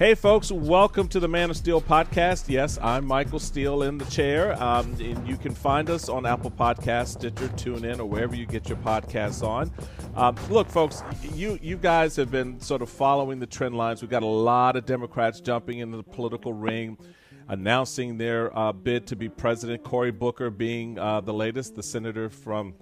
Hey, folks, welcome to the Man of Steel podcast. Yes, I'm Michael Steele in the chair. Um, and you can find us on Apple Podcasts, Stitcher, TuneIn, or wherever you get your podcasts on. Um, look, folks, you, you guys have been sort of following the trend lines. We've got a lot of Democrats jumping into the political ring, announcing their uh, bid to be president. Cory Booker being uh, the latest, the senator from,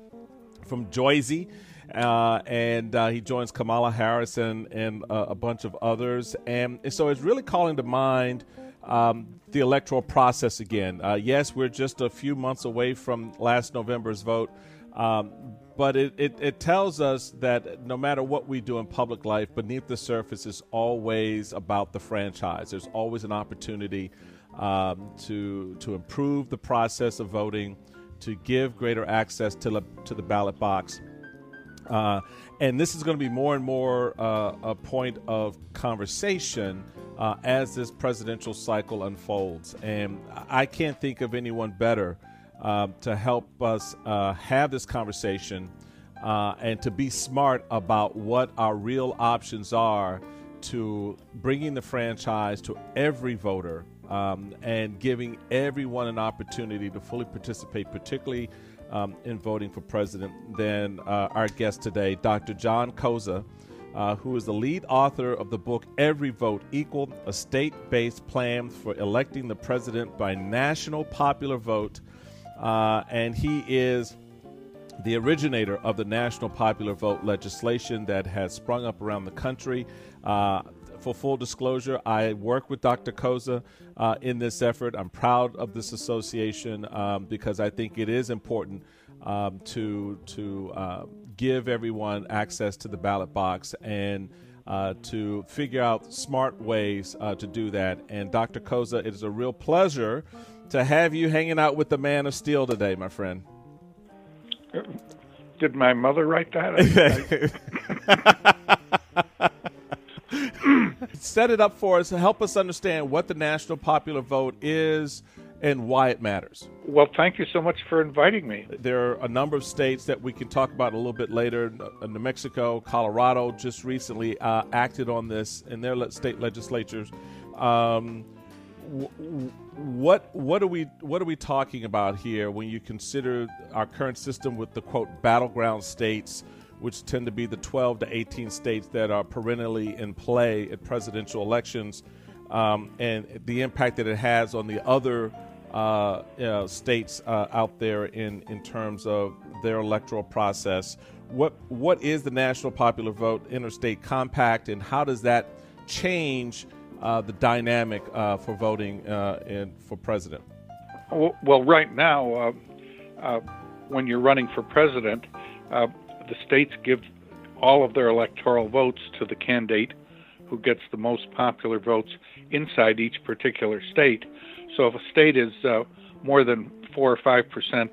from Jersey. Uh, and uh, he joins Kamala Harris and, and uh, a bunch of others. And, and, so it's really calling to mind um, the electoral process again. Uh, yes, we're just a few months away from last November's vote, um, but it, it, it, tells us that no matter what we do in public life, beneath the surface is always about the franchise. There's always an opportunity um, to, to improve the process of voting, to give greater access to, the to the ballot box. Uh, and this is going to be more and more uh, a point of conversation uh, as this presidential cycle unfolds. And I can't think of anyone better uh, to help us uh, have this conversation uh, and to be smart about what our real options are to bringing the franchise to every voter um, and giving everyone an opportunity to fully participate, particularly um, in voting for president than uh, our guest today, Dr. John Koza, uh, who is the lead author of the book Every Vote Equal A State Based Plan for Electing the President by National Popular Vote. Uh, and he is the originator of the national popular vote legislation that has sprung up around the country. Uh, for full disclosure, I work with Dr. Koza uh, in this effort. I'm proud of this association um, because I think it is important um, to to uh, give everyone access to the ballot box and. Uh, to figure out smart ways uh, to do that. And Dr. Koza, it is a real pleasure to have you hanging out with the man of steel today, my friend. Did my mother write that? Set it up for us. To help us understand what the national popular vote is and why it matters. Well, thank you so much for inviting me. There are a number of states that we can talk about a little bit later. Uh, New Mexico, Colorado just recently uh, acted on this in their state legislatures. Um, what what are we what are we talking about here when you consider our current system with the quote battleground states? Which tend to be the 12 to 18 states that are perennially in play at presidential elections, um, and the impact that it has on the other uh, you know, states uh, out there in, in terms of their electoral process. What what is the national popular vote interstate compact, and how does that change uh, the dynamic uh, for voting uh, in, for president? Well, right now, uh, when you're running for president the states give all of their electoral votes to the candidate who gets the most popular votes inside each particular state. So if a state is uh, more than four or five percent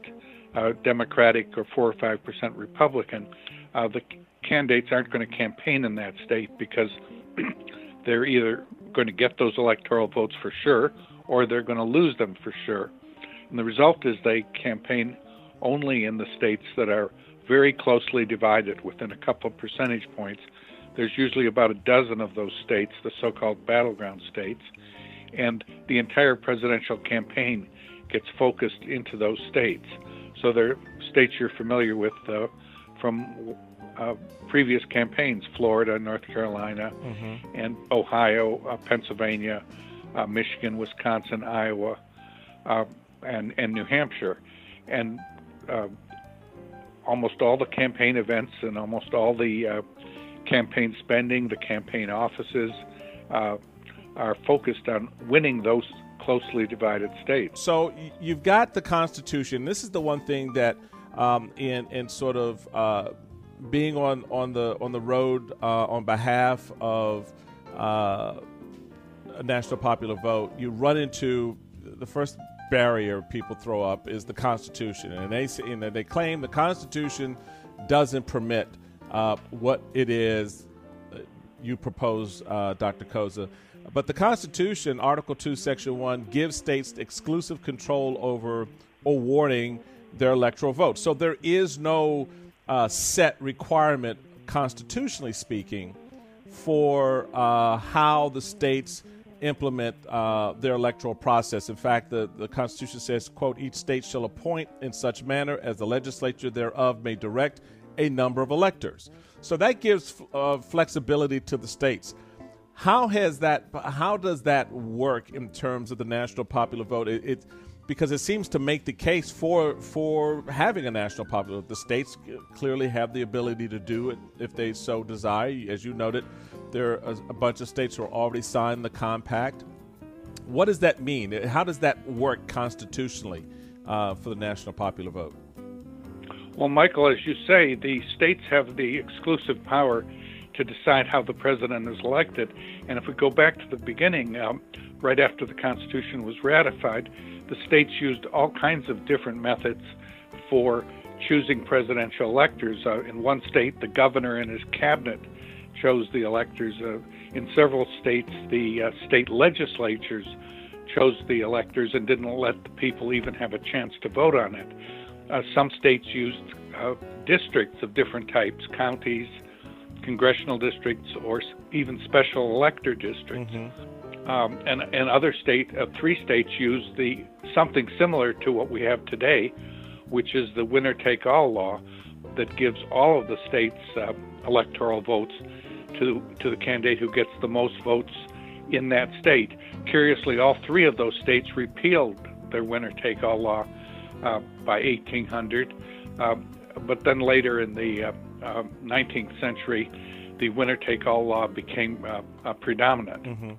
uh, Democratic or four or five percent Republican, uh, the candidates aren't going to campaign in that state because they're either going to get those electoral votes for sure or they're going to lose them for sure. And the result is they campaign only in the states that are very closely divided within a couple of percentage points. There's usually about a dozen of those states, the so called battleground states, and the entire presidential campaign gets focused into those states. So they're states you're familiar with uh, from uh, previous campaigns Florida, North Carolina, Mm-hmm. and Ohio, uh, Pennsylvania, uh, Michigan, Wisconsin, Iowa, uh, and, and New Hampshire. And uh, almost all the campaign events and almost all the uh, campaign spending, the campaign offices, uh, are focused on winning those closely divided states. So you've got the Constitution. This is the one thing that, um, in in sort of uh, being on on the on the road uh, on behalf of uh, a national popular vote, you run into the first barrier people throw up is the Constitution, and they and they claim the Constitution doesn't permit uh, what it is uh, you propose, uh, Dr. Koza. But the Constitution, Article 2, Section 1, gives states exclusive control over awarding their electoral votes. So there is no uh, set requirement, constitutionally speaking, for uh, how the states implement uh, their electoral process. In fact, the, the Constitution says, quote, each state shall appoint in such manner as the legislature thereof may direct a number of electors. So that gives uh, flexibility to the states. How has that? How does that work in terms of the national popular vote? It, it because it seems to make the case for for having a national popular. vote. The states clearly have the ability to do it if they so desire. As you noted, there are a, bunch of states who are already signed the compact. What does that mean? How does that work constitutionally uh, for the national popular vote? Well, Michael, as you say, the states have the exclusive power to decide how the president is elected. And if we go back to the beginning, um, right after the Constitution was ratified, the states used all kinds of different methods for choosing presidential electors. Uh, in one state, the governor and his cabinet chose the electors. Uh, in several states, the uh, state legislatures chose the electors and didn't let the people even have a chance to vote on it. Uh, some states used uh, districts of different types, counties, congressional districts, or even special elector districts. Um, and, and other state, uh, three states used the something similar to what we have today, which is the winner-take-all law that gives all of the states uh, electoral votes to to the candidate who gets the most votes in that state. Curiously, all three of those states repealed their winner-take-all law uh, by 1800. Um, but then later in the uh, uh, 19th century, the winner-take-all law became uh, predominant.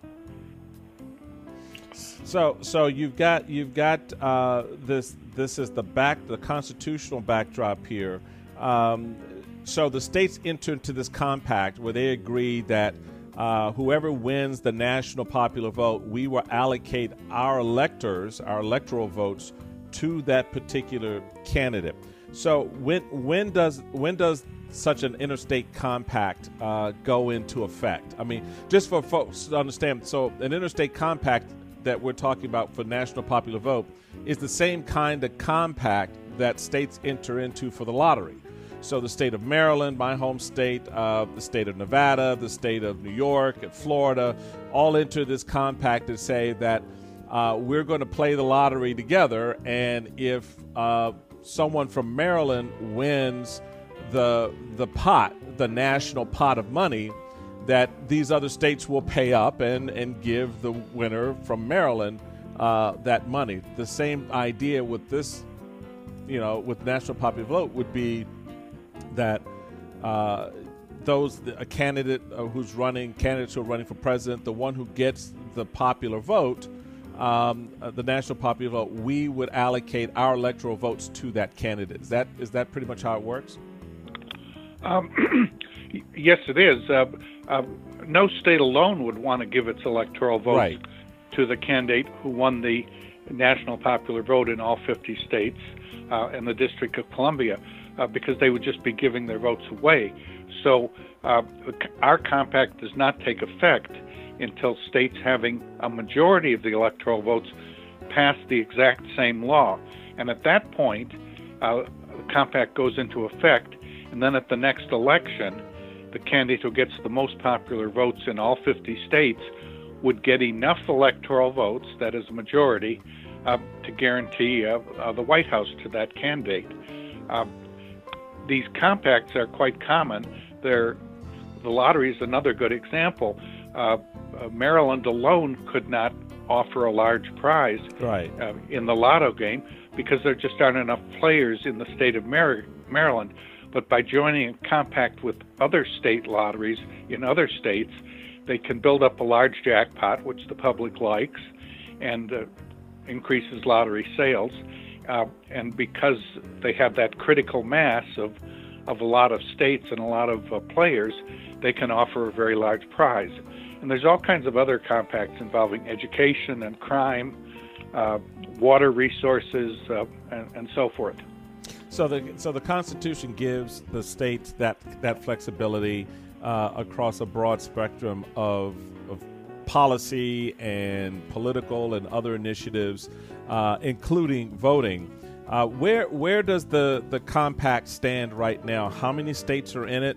So, so you've got you've got uh, this. This is the back, the constitutional backdrop here. Um, so the states enter into this compact where they agree that uh, whoever wins the national popular vote, we will allocate our electors, our electoral votes, to that particular candidate. So when when does when does such an interstate compact uh, go into effect? I mean, just for folks to understand, so an interstate compact that we're talking about for national popular vote is the same kind of compact that states enter into for the lottery. So the state of Maryland, my home state, uh, the state of Nevada, the state of New York, and Florida, all enter this compact to say that uh, we're going to play the lottery together, and if uh, someone from Maryland wins the the pot, the national pot of money, that these other states will pay up and, and give the winner from Maryland uh, that money. The same idea with this, you know, with national popular vote would be that uh, those a candidate uh, who's running, candidates who are running for president, the one who gets the popular vote, um, uh, the national popular vote, we would allocate our electoral votes to that candidate. Is that is that pretty much how it works? Um, yes, it is. Uh, uh, no state alone would want to give its electoral votes Right. to the candidate who won the national popular vote in all 50 states uh, and the District of Columbia, uh, because they would just be giving their votes away. So uh, our compact does not take effect until states having a majority of the electoral votes pass the exact same law. And at that point, uh, the compact goes into effect, and then at the next election, the candidate who gets the most popular votes in all 50 states would get enough electoral votes, that is a majority, uh, to guarantee uh, uh, the White House to that candidate. These compacts are quite common. They're, the lottery is another good example. Uh, uh, Maryland alone could not offer a large prize Right. uh, in the lotto game because there just aren't enough players in the state of Mar- Maryland. But by joining a compact with other state lotteries in other states, they can build up a large jackpot, which the public likes, and uh, increases lottery sales. Uh, and because they have that critical mass of, of a lot of states and a lot of uh, players, they can offer a very large prize. And there's all kinds of other compacts involving education and crime, uh, water resources, uh, and, and so forth. So the so the Constitution gives the states that that flexibility uh, across a broad spectrum of, of policy and political and other initiatives, uh, including voting. Uh, where where does the the compact stand right now? How many states are in it?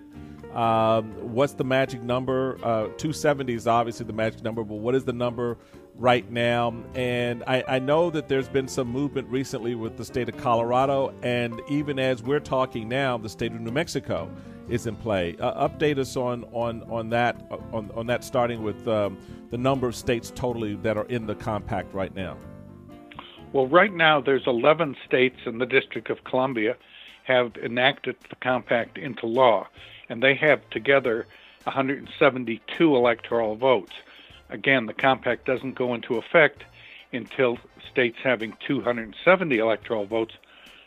Um, what's the magic number? Uh, 270 is obviously the magic number, but what is the number right now? And I, I know that there's been some movement recently with the state of Colorado, and even as we're talking now, the state of New Mexico is in play. Uh, update us on on on that on on that, starting with um, the number of states totally that are in the compact right now. Well, right now there's 11 states in the District of Columbia have enacted the compact into law, and they have together 172 electoral votes. Again, the compact doesn't go into effect until states having 270 electoral votes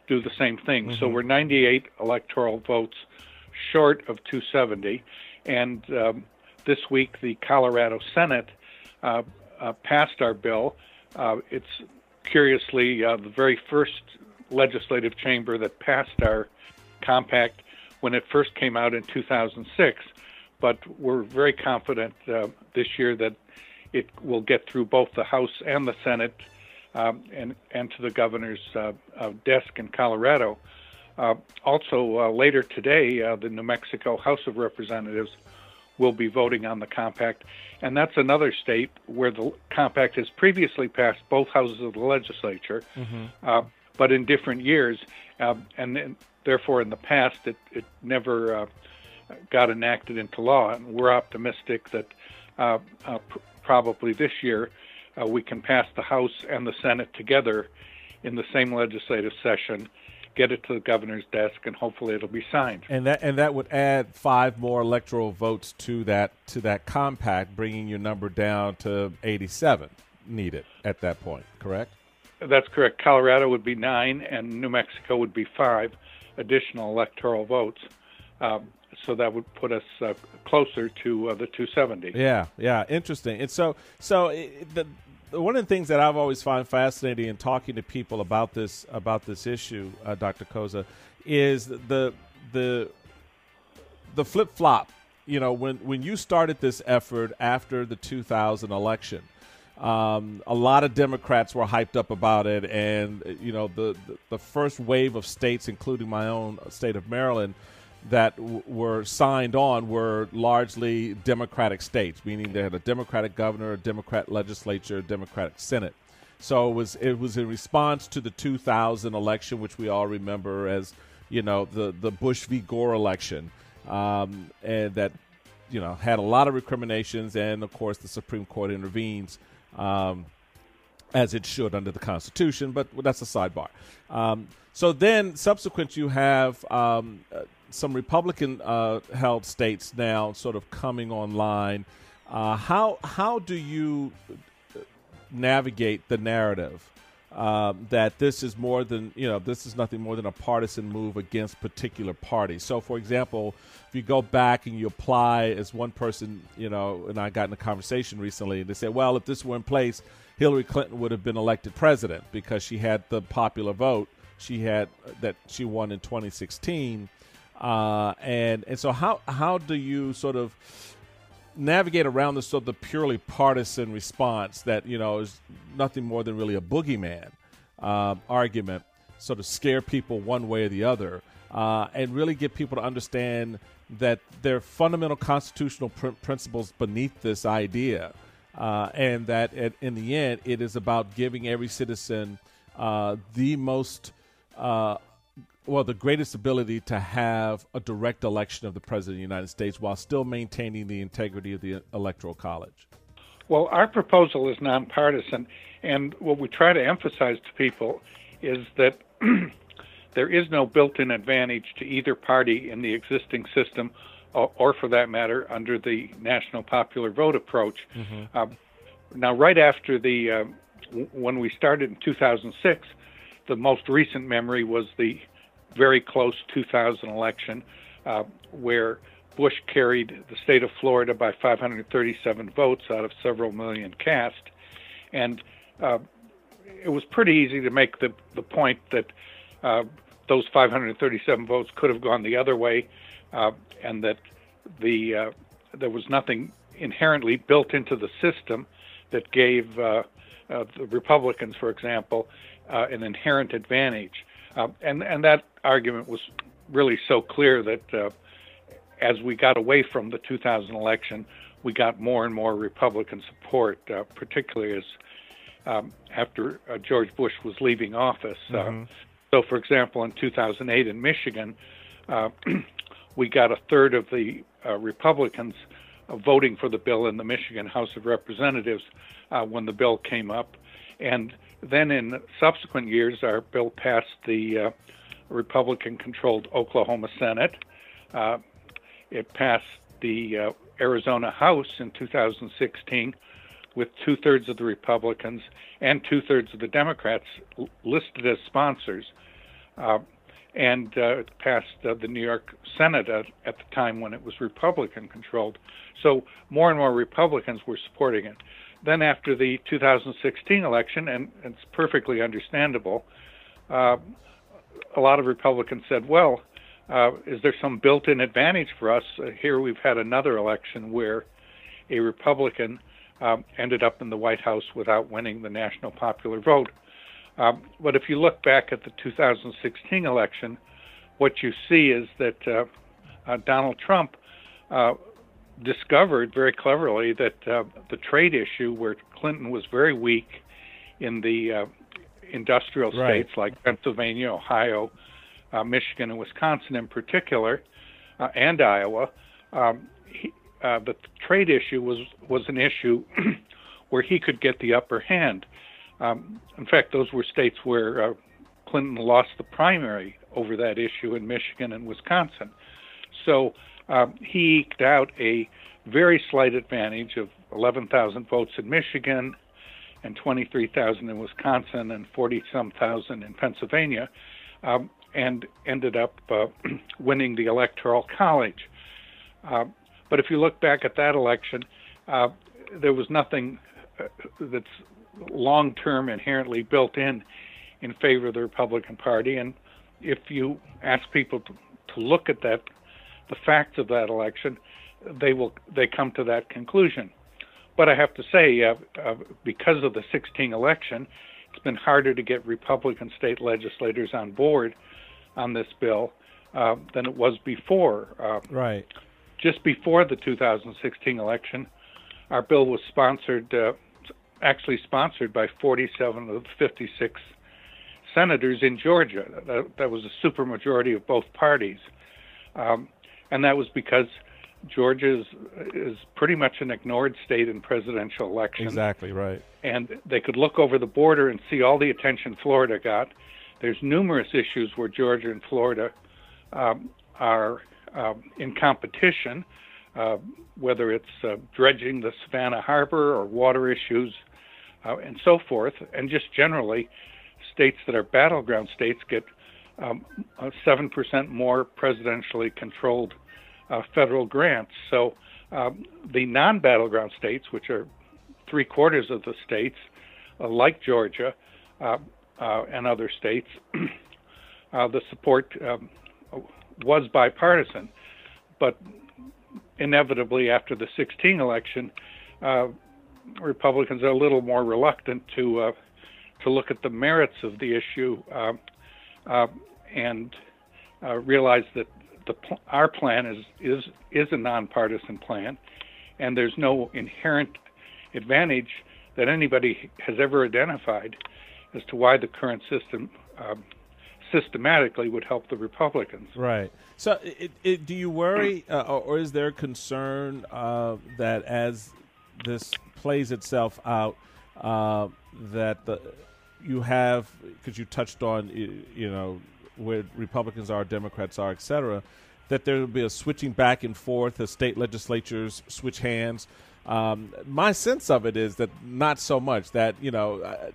do the same thing. So we're 98 electoral votes short of 270, and um, this week the Colorado Senate uh, uh, passed our bill. Uh, it's curiously uh, the very first legislative chamber that passed our compact when it first came out in 2006. But we're very confident uh, this year that it will get through both the House and the Senate um, and, and to the governor's uh, uh, desk in Colorado. Uh, also, uh, later today, the New Mexico House of Representatives will be voting on the compact, and that's another state where the compact has previously passed both houses of the legislature, uh, but in different years, um, and then, therefore in the past it, it never uh, got enacted into law. And we're optimistic that uh, uh, pr- probably this year uh, we can pass the House and the Senate together in the same legislative session, get it to the governor's desk, and hopefully it'll be signed. And that and that would add five more electoral votes to that to that compact, bringing your number down to 87 needed at that point. Correct? That's correct. Colorado would be nine, and New Mexico would be five additional electoral votes. Um, so that would put us uh, closer to uh, the 270. Yeah, yeah, interesting. And so, so it, the, the- one of the things that I've always found fascinating in talking to people about this about this issue, uh, Dr. Koza, is the the the flip flop. You know, when when you started this effort after the 2000 election, um, a lot of Democrats were hyped up about it, and you know the, the the first wave of states, including my own state of Maryland, that w- were signed on were largely Democratic states, meaning they had a Democratic governor, a Democrat legislature, a Democratic Senate. So it was it was in response to the 2000 election, which we all remember as you know the the Bush v Gore election, um, and that you know had a lot of recriminations, and of course the Supreme Court intervenes. Um, as it should under the Constitution, but that's a sidebar. Um, so then, subsequent, you have um, some Republican uh, held states now sort of coming online. Uh, how how do you navigate the narrative um, that this is more than you know this is nothing more than a partisan move against particular parties. So, for example, if you go back and you apply as one person, you know, and I got in a conversation recently, and they said, well, if this were in place, Hillary Clinton would have been elected president because she had the popular vote. She had that she won in 2016, uh, and and so how how do you sort of navigate around this sort of the purely partisan response that you know is nothing more than really a boogeyman um, argument, sort of scare people one way or the other, uh, and really get people to understand that there are fundamental constitutional pr- principles beneath this idea uh, and that at, in the end, it is about giving every citizen uh, the most, uh, well, the greatest ability to have a direct election of the President of the United States while still maintaining the integrity of the Electoral College. Well, our proposal is nonpartisan, and what we try to emphasize to people is that there is no built in advantage to either party in the existing system, or, or for that matter, under the national popular vote approach. Mm-hmm. Um, now, right after the, uh, w- when we started in 2006, the most recent memory was the very close 2000 election, uh, where Bush carried the state of Florida by 537 votes out of several million cast, and uh, it was pretty easy to make the the point that uh, those 537 votes could have gone the other way, uh, and that the uh, there was nothing inherently built into the system that gave uh, the Republicans, for example, an inherent advantage, and and that argument was really so clear that as we got away from the 2000 election, we got more and more Republican support, uh, particularly as um, after uh, George Bush was leaving office. Uh, mm-hmm. so, for example, in 2008 in Michigan, uh, we got a third of the uh, Republicans voting for the bill in the Michigan House of Representatives when the bill came up. And then in subsequent years, our bill passed the Republican controlled Oklahoma Senate. Uh, it passed the uh, Arizona House in 2016 with two thirds of the Republicans and two thirds of the Democrats listed as sponsors. Uh, and uh, it passed uh, the New York Senate at, at, the time when it was Republican controlled. So more and more Republicans were supporting it. Then, after the 2016 election, and it's perfectly understandable, uh, a lot of Republicans said, well, uh, is there some built-in advantage for us? Uh, here we've had another election where a Republican um, ended up in the White House without winning the national popular vote. Um, but if you look back at the 2016 election, what you see is that uh, uh Donald Trump uh, discovered very cleverly that uh, the trade issue, where Clinton was very weak in the industrial states right. like Pennsylvania, Ohio, uh, Michigan and Wisconsin in particular, uh, and Iowa, um, he, uh, the trade issue was was an issue where he could get the upper hand. Um, in fact, those were states where uh, Clinton lost the primary over that issue in Michigan and Wisconsin. So um, he eked out a very slight advantage of 11,000 votes in Michigan and 23,000 in Wisconsin and 40 some thousand in Pennsylvania. Um, and ended up uh, winning the Electoral College. Uh, but if you look back at that election, uh, there was nothing uh, that's long term inherently built in in favor of the Republican Party. And if you ask people to, to look at that, the facts of that election, they will they come to that conclusion. But I have to say, uh, uh, because of the 16 election, it's been harder to get Republican state legislators on board on this bill uh, than it was before. Uh, right. Just before the 2016 election, our bill was sponsored, uh, actually sponsored by 47 of the 56 senators in Georgia. That, that was a supermajority of both parties. Um, and that was because Georgia is, is pretty much an ignored state in presidential elections. Exactly, right. And they could look over the border and see all the attention Florida got there's numerous issues where Georgia and Florida um, are um, in competition, uh, whether it's uh, dredging the Savannah Harbor or water issues uh, and so forth. And just generally, states that are battleground states get um, 7% more presidentially controlled federal grants. So um, the non battleground states, which are three quarters of the states, uh, like Georgia, uh, uh, and other states, uh, the support um, was bipartisan. But inevitably, after the 16 election, uh, Republicans are a little more reluctant to uh, to look at the merits of the issue uh, uh, and realize that the our plan is is is a nonpartisan plan, and there's no inherent advantage that anybody has ever identified as to why the current system um, systematically would help the Republicans. Right. So, it, it, do you worry, uh, or, is there concern uh, that as this plays itself out, uh, that the you have because you touched on you know where Republicans are, Democrats are, et cetera, that there will be a switching back and forth as state legislatures switch hands. Um, my sense of it is that not so much that you know uh,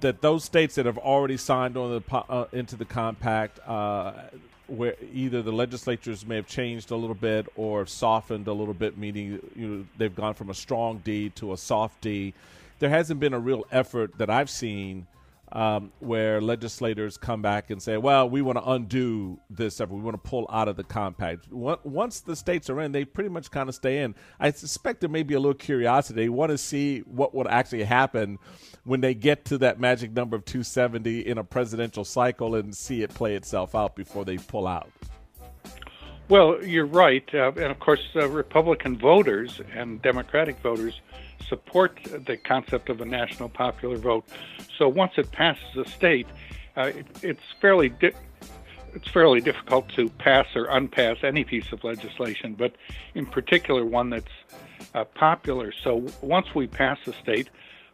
that those states that have already signed on the uh, into the compact, uh, where either the legislatures may have changed a little bit or softened a little bit, meaning you know, they've gone from a strong D to a soft D. There hasn't been a real effort that I've seen um, where legislators come back and say, well, we want to undo this effort. We want to pull out of the compact. Once the states are in, they pretty much kind of stay in. I suspect there may be a little curiosity. They want to see what would actually happen when they get to that magic number of 270 in a presidential cycle and see it play itself out before they pull out. Well, you're right. Uh, and of course, uh, Republican voters and Democratic voters support the concept of a national popular vote. So once it passes a state, uh, it, it's fairly di- it's fairly difficult to pass or unpass any piece of legislation, but in particular one that's uh, popular. So once we pass a state,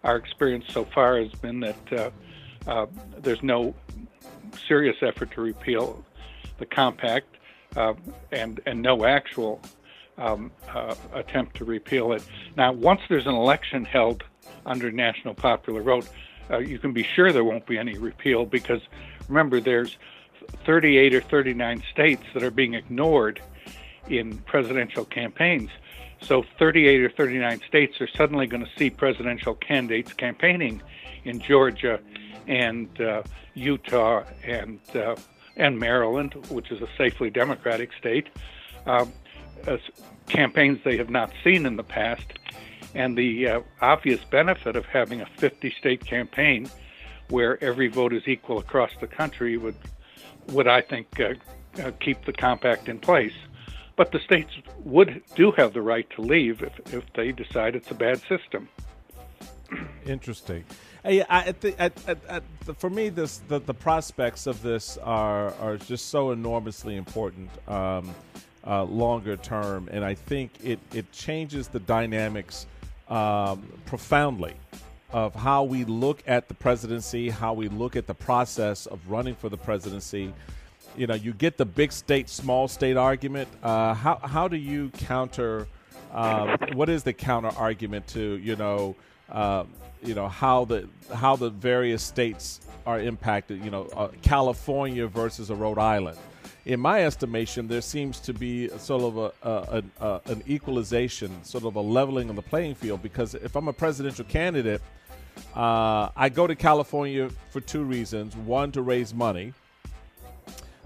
our experience so far has been that uh, uh there's no serious effort to repeal the compact uh, and and no actual um, uh, attempt to repeal it. Now, once there's an election held under national popular vote, uh, you can be sure there won't be any repeal because remember, there's 38 or 39 states that are being ignored in presidential campaigns. So 38 or 39 states are suddenly going to see presidential candidates campaigning in Georgia and uh, Utah and uh, and Maryland, which is a safely Democratic state. Um, uh, campaigns they have not seen in the past. And the uh, obvious benefit of having a 50 state campaign where every vote is equal across the country would, would I think, uh, uh, keep the compact in place. But the states would do have the right to leave if, if they decide it's a bad system. Interesting. Hey, I, I, I, for me, this the, the prospects of this are are just so enormously important. Um, uh, longer term, and I think it it changes the dynamics um, profoundly of how we look at the presidency, how we look at the process of running for the presidency. You know, you get the big state, small state argument. Uh, how how do you counter? Um, what is the counter argument to you know? Uh, you know how the how the various states are impacted. You know, uh, California versus a Rhode Island in my estimation, there seems to be sort of a, a, a, an equalization, sort of a leveling of the playing field. Because if I'm a presidential candidate, uh, I go to California for two reasons: one, to raise money,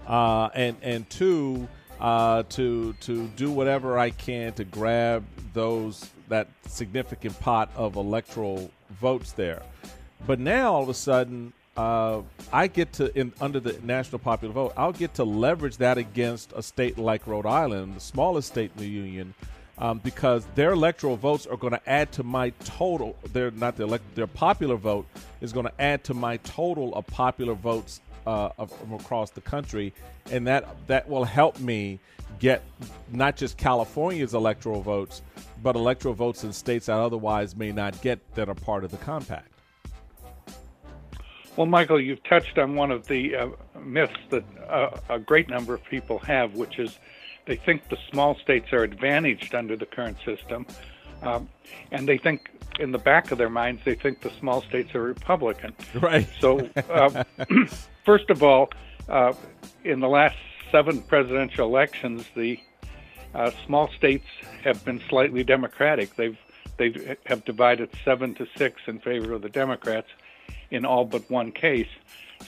uh, and and two, uh, to to do whatever I can to grab those that significant pot of electoral votes there. But now all of a sudden, uh, I get to in under the national popular vote, I'll get to leverage that against a state like Rhode Island, the smallest state in the union, um, because their electoral votes are going to add to my total. They're not the elect, their popular vote is going to add to my total of popular votes uh, of, from across the country, and that that will help me get not just California's electoral votes, but electoral votes in states I otherwise may not get that are part of the compact. Well, Michael, you've touched on one of the uh, myths that uh, a great number of people have, which is they think the small states are advantaged under the current system. Um, and they think, in the back of their minds, they think the small states are Republican. Right. So, uh, first of all, uh, in the last seven presidential elections, the uh, small states have been slightly Democratic. They've they have divided seven to six in favor of the Democrats in all but one case.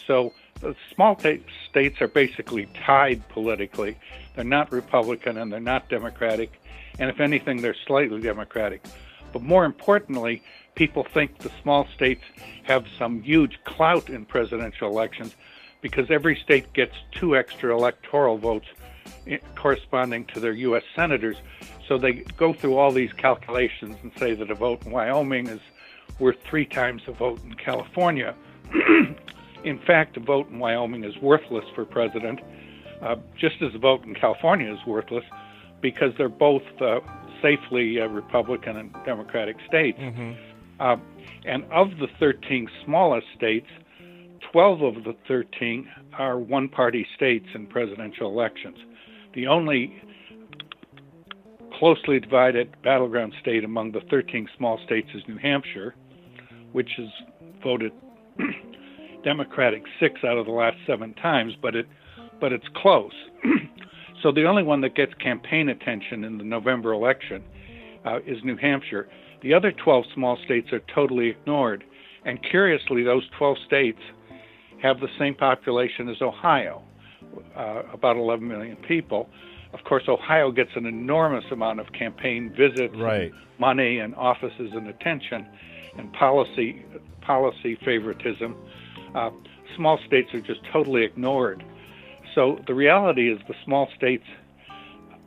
So the small states are basically tied politically. They're not Republican and they're not Democratic, and if anything, they're slightly Democratic. But more importantly, people think the small states have some huge clout in presidential elections because every state gets two extra electoral votes eh, corresponding to their U.S. senators. So they go through all these calculations and say that a vote in Wyoming is worth three times a vote in California. in fact, a vote in Wyoming is worthless for president, uh, just as a vote in California is worthless, because they're both uh, safely uh, Republican and Democratic states. Uh, and of the 13 smallest states, 12 of the 13 are one party states in presidential elections. The only closely divided battleground state among the 13 small states is New Hampshire, which has voted Democratic six out of the last seven times, but it but it's close. so the only one that gets campaign attention in the November election uh, is New Hampshire. The other 12 small states are totally ignored, and curiously, those 12 states have the same population as Ohio, uh, about 11 million people. Of course, Ohio gets an enormous amount of campaign visits, Right. and money, and offices and attention, and policy policy favoritism. Uh, small states are just totally ignored. So the reality is, the small states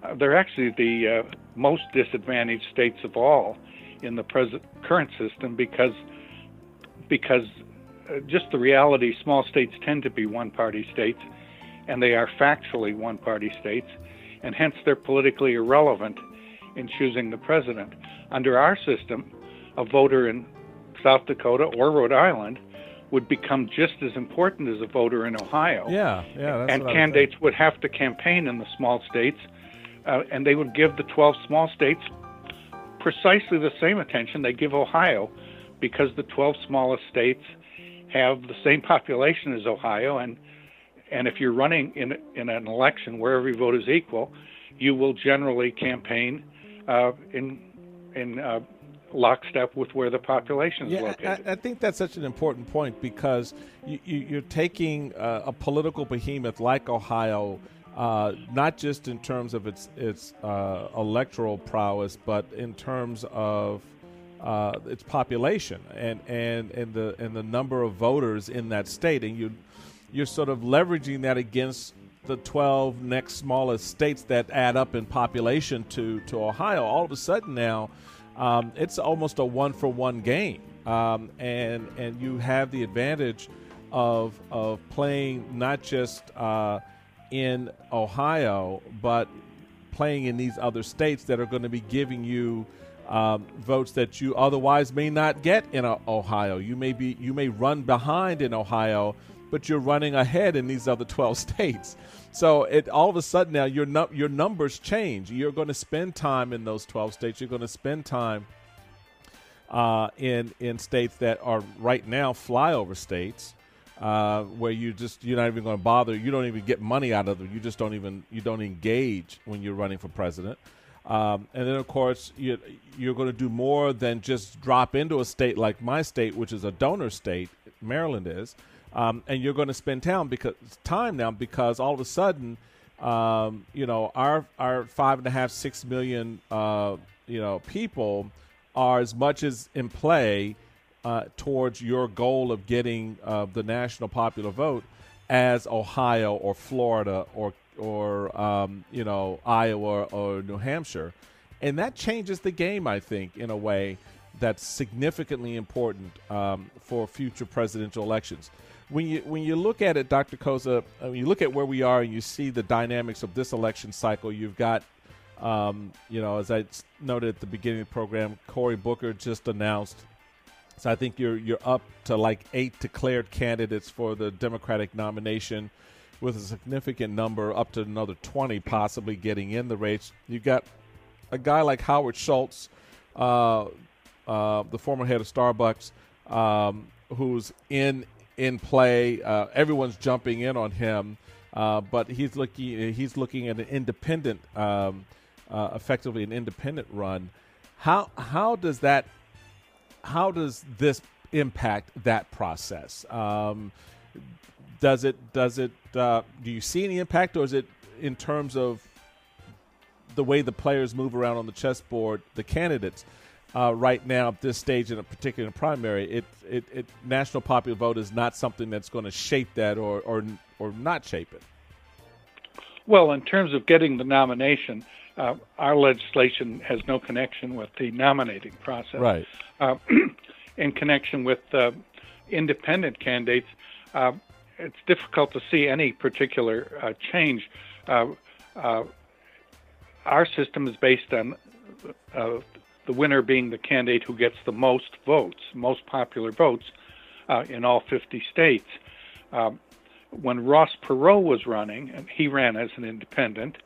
uh, they're actually the uh, most disadvantaged states of all in the present current system because because uh, just the reality small states tend to be one party states and they are factually one party states and hence they're politically irrelevant in choosing the president under our system a voter in South Dakota or Rhode Island would become just as important as a voter in Ohio Yeah, yeah. That's and candidates would have to campaign in the small states, uh, and they would give the 12 small states precisely the same attention they give Ohio, because the 12 smallest states have the same population as Ohio, and and if you're running in in an election where every vote is equal, you will generally campaign uh, in in uh, lockstep with where the population is Yeah, located. I, I think that's such an important point because you, you, you're taking uh, a political behemoth like Ohio, uh, not just in terms of its its uh, electoral prowess, but in terms of uh, its population and, and, and the and the number of voters in that state, and you you're sort of leveraging that against the 12 next smallest states that add up in population to, to Ohio. All of a sudden now, um, it's almost a one for one game, um, and and you have the advantage of of playing not just uh, in Ohio, but playing in these other states that are going to be giving you um, votes that you otherwise may not get in uh, Ohio. You may be you may run behind in Ohio, but you're running ahead in these other 12 states. So it all of a sudden now your num- your numbers change. You're going to spend time in those 12 states. You're going to spend time uh, in in states that are right now flyover states, uh, where you just you're not even going to bother. You don't even get money out of them. You just don't even you don't engage when you're running for president. Um, and then of course you, you're going to do more than just drop into a state like my state, which is a donor state. Maryland is, um, and you're going to spend time because time now because all of a sudden. Um, you know, our our five and a half, six million, uh, you know, people are as much as in play uh, towards your goal of getting uh, the national popular vote as Ohio or Florida or or um, you know Iowa or New Hampshire, and that changes the game. I think in a way that's significantly important um, for future presidential elections. When you when you look at it, Dr. Koza, uh, when you look at where we are and you see the dynamics of this election cycle, you've got um, you know, as I noted at the beginning of the program, Cory Booker just announced. So I think you're you're up to like eight declared candidates for the Democratic nomination, with a significant number up to another twenty possibly getting in the race. You've got a guy like Howard Schultz, uh, uh, the former head of Starbucks, um, who's in in play. Uh, everyone's jumping in on him, uh, but he's looking he's looking at an independent, um, uh, effectively an independent run. How how does that how does this impact that process? Um, does it does it uh, do you see any impact, or is it in terms of the way the players move around on the chessboard, the candidates uh, right now at this stage in a particular primary, it, it, it national popular vote is not something that's going to shape that or, or or not shape it. Well, in terms of getting the nomination, uh, our legislation has no connection with the nominating process. Right. Uh, in connection with uh, independent candidates, uh, it's difficult to see any particular uh, change. Uh, uh, our system is based on uh, the winner being the candidate who gets the most votes, most popular votes uh, in all 50 states. Um, when Ross Perot was running, and he ran as an independent,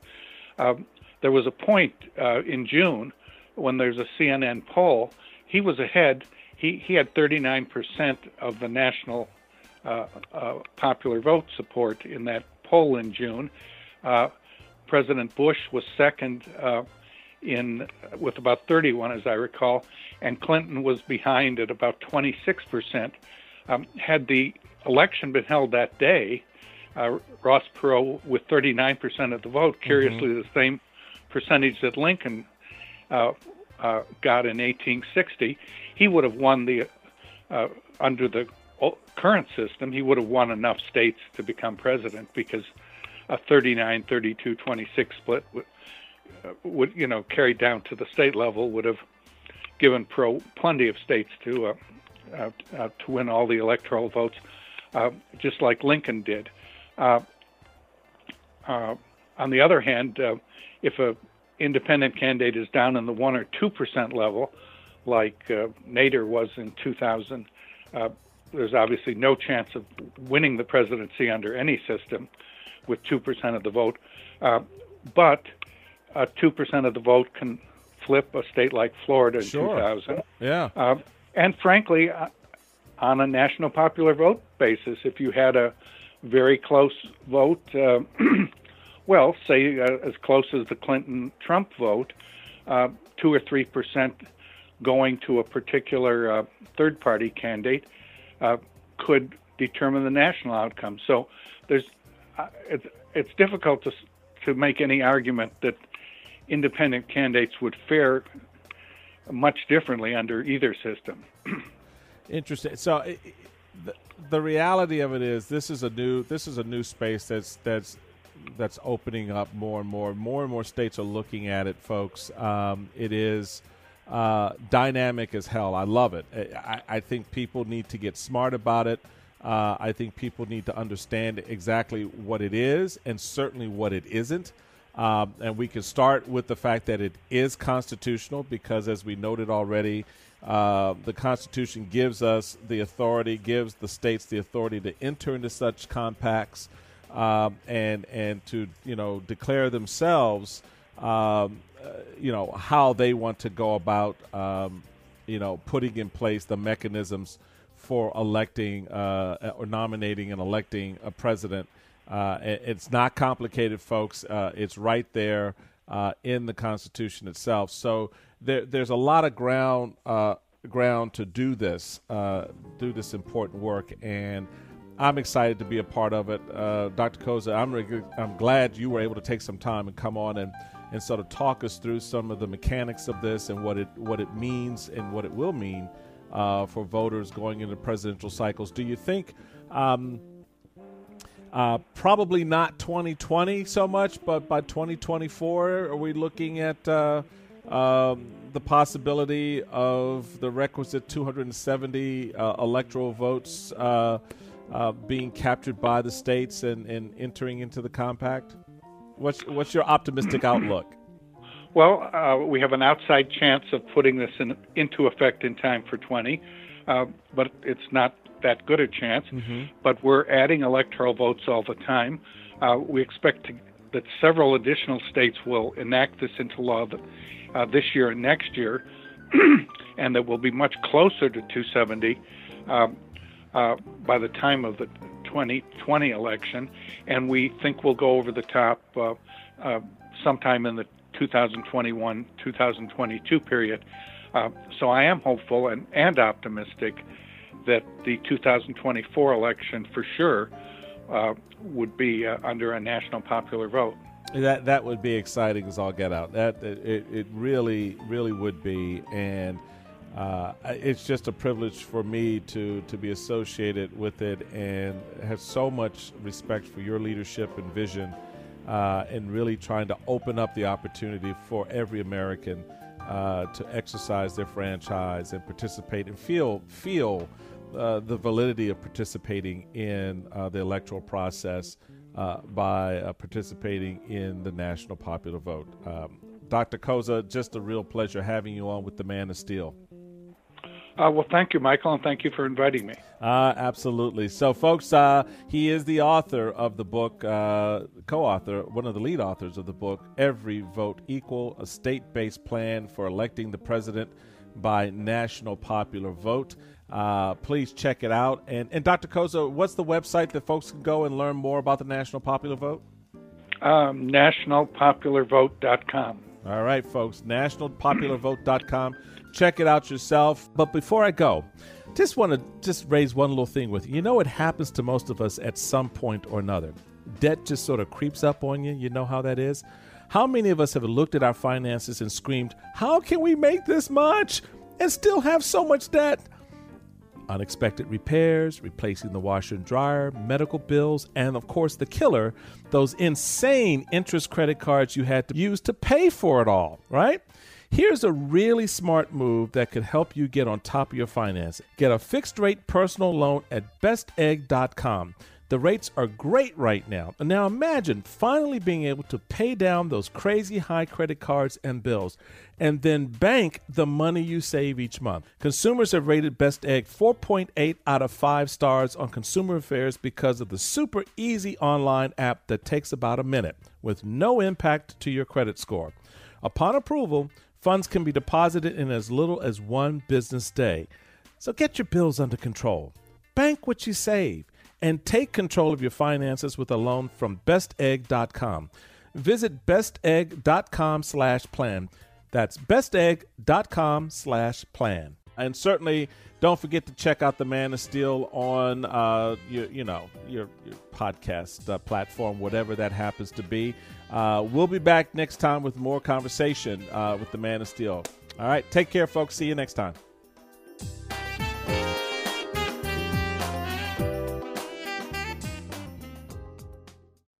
um, there was a point uh, in June when there's a CNN poll. He was ahead. He he had 39% of the national uh, uh, popular vote support in that poll in June. Uh, President Bush was second uh, in with about 31, as I recall, and Clinton was behind at about 26%. Um, had the election been held that day, uh, Ross Perot with 39% of the vote, curiously mm-hmm. the same percentage that Lincoln uh, uh, got in 1860, he would have won the uh, under the current system. He would have won enough states to become president because a 39, 32, 26 split would, uh, you know carried down to the state level would have given Perot plenty of states to uh, uh, uh, to win all the electoral votes, uh, just like Lincoln did. Uh, on the other hand, if a independent candidate is down in the one or two percent level, like Nader was in 2000, uh, there's obviously no chance of winning the presidency under any system with two percent of the vote. But two percent of the vote can flip a state like Florida in sure. 2000. Yeah. Uh, and frankly, uh, on a national popular vote basis, if you had a very close vote, uh, well, say uh, as close as the Clinton Trump vote, uh, two or three percent going to a particular uh, third party candidate uh, could determine the national outcome. So there's uh, it's it's difficult to to make any argument that independent candidates would fare much differently under either system. Interesting. So the, the reality of it is this is a new this is a new space that's that's that's opening up more and more. More and more states are looking at it, folks. Um, it is uh, dynamic as hell. I love it. I, I, think people need to get smart about it. Uh, I think people need to understand exactly what it is and certainly what it isn't. Um, and we can start with the fact that it is constitutional because, as we noted already, uh, the Constitution gives us the authority, gives the states the authority to enter into such compacts um, and and to you know declare themselves, um, uh, you know how they want to go about um, you know putting in place the mechanisms for electing uh, or nominating and electing a president uh, it's not complicated, folks. Uh, it's right there uh, in the Constitution itself. So there, there's a lot of ground uh, ground to do this, uh, do this important work, and I'm excited to be a part of it. Uh, Dr. Koza, I'm I'm glad you were able to take some time and come on and, and sort of talk us through some of the mechanics of this and what it what it means and what it will mean for voters going into presidential cycles. Do you think? Um, uh, probably not 2020 so much, but by 2024, are we looking at uh, um, the possibility of the requisite 270 uh, electoral votes uh, uh, being captured by the states and, and entering into the compact? What's what's your optimistic outlook? Well, uh, we have an outside chance of putting this in, into effect in time for 20, but it's not that good a chance, mm-hmm. but we're adding electoral votes all the time. Uh, we expect to, that several additional states will enact this into law that, uh, this year and next year, and that we'll be much closer to 270 um, uh, by the time of the 2020 election. And we think we'll go over the top uh, uh, sometime in the 2021 2022 period. Uh, so I am hopeful and, and optimistic that the 2024 election for sure uh, would be uh, under a national popular vote. That that would be exciting as all get out. That it, it really really would be, and uh, it's just a privilege for me to to be associated with it, and have so much respect for your leadership and vision uh, and really trying to open up the opportunity for every American uh, to exercise their franchise and participate and feel feel uh, the validity of participating in uh, the electoral process uh, by uh, participating in the national popular vote. Um, Dr. Koza, just a real pleasure having you on with the Man of Steel. Uh, well, thank you, Michael, and thank you for inviting me. Uh, absolutely. So, folks, uh, he is the author of the book, uh, co author, one of the lead authors of the book, Every Vote Equal A State Based Plan for Electing the President by National Popular Vote. Uh, please check it out. And, and Dr. Koza, what's the website that folks can go and learn more about the National Popular Vote? Um, nationalpopularvote.com. All right, folks, nationalpopularvote.com. Check it out yourself. But before I go, just want to just raise one little thing with you. You know, it happens to most of us at some point or another. Debt just sort of creeps up on you. You know how that is? How many of us have looked at our finances and screamed, How can we make this much and still have so much debt? Unexpected repairs, replacing the washer and dryer, medical bills, and of course the killer, those insane interest credit cards you had to use to pay for it all, right? Here's a really smart move that could help you get on top of your finances. Get a fixed rate personal loan at bestegg.com. The rates are great right now. And now imagine finally being able to pay down those crazy high credit cards and bills and then bank the money you save each month. Consumers have rated Best Egg 4.8 out of 5 stars on Consumer Affairs because of the super easy online app that takes about a minute with no impact to your credit score. Upon approval, funds can be deposited in as little as one business day. So get your bills under control. Bank what you save and take control of your finances with a loan from bestegg.com. Visit bestegg.com slash plan. That's bestegg.com slash plan. And certainly don't forget to check out the Man of Steel on uh, your, you know, your, your podcast uh, platform, whatever that happens to be. Uh, we'll be back next time with more conversation uh, with the Man of Steel. All right, take care, folks. See you next time.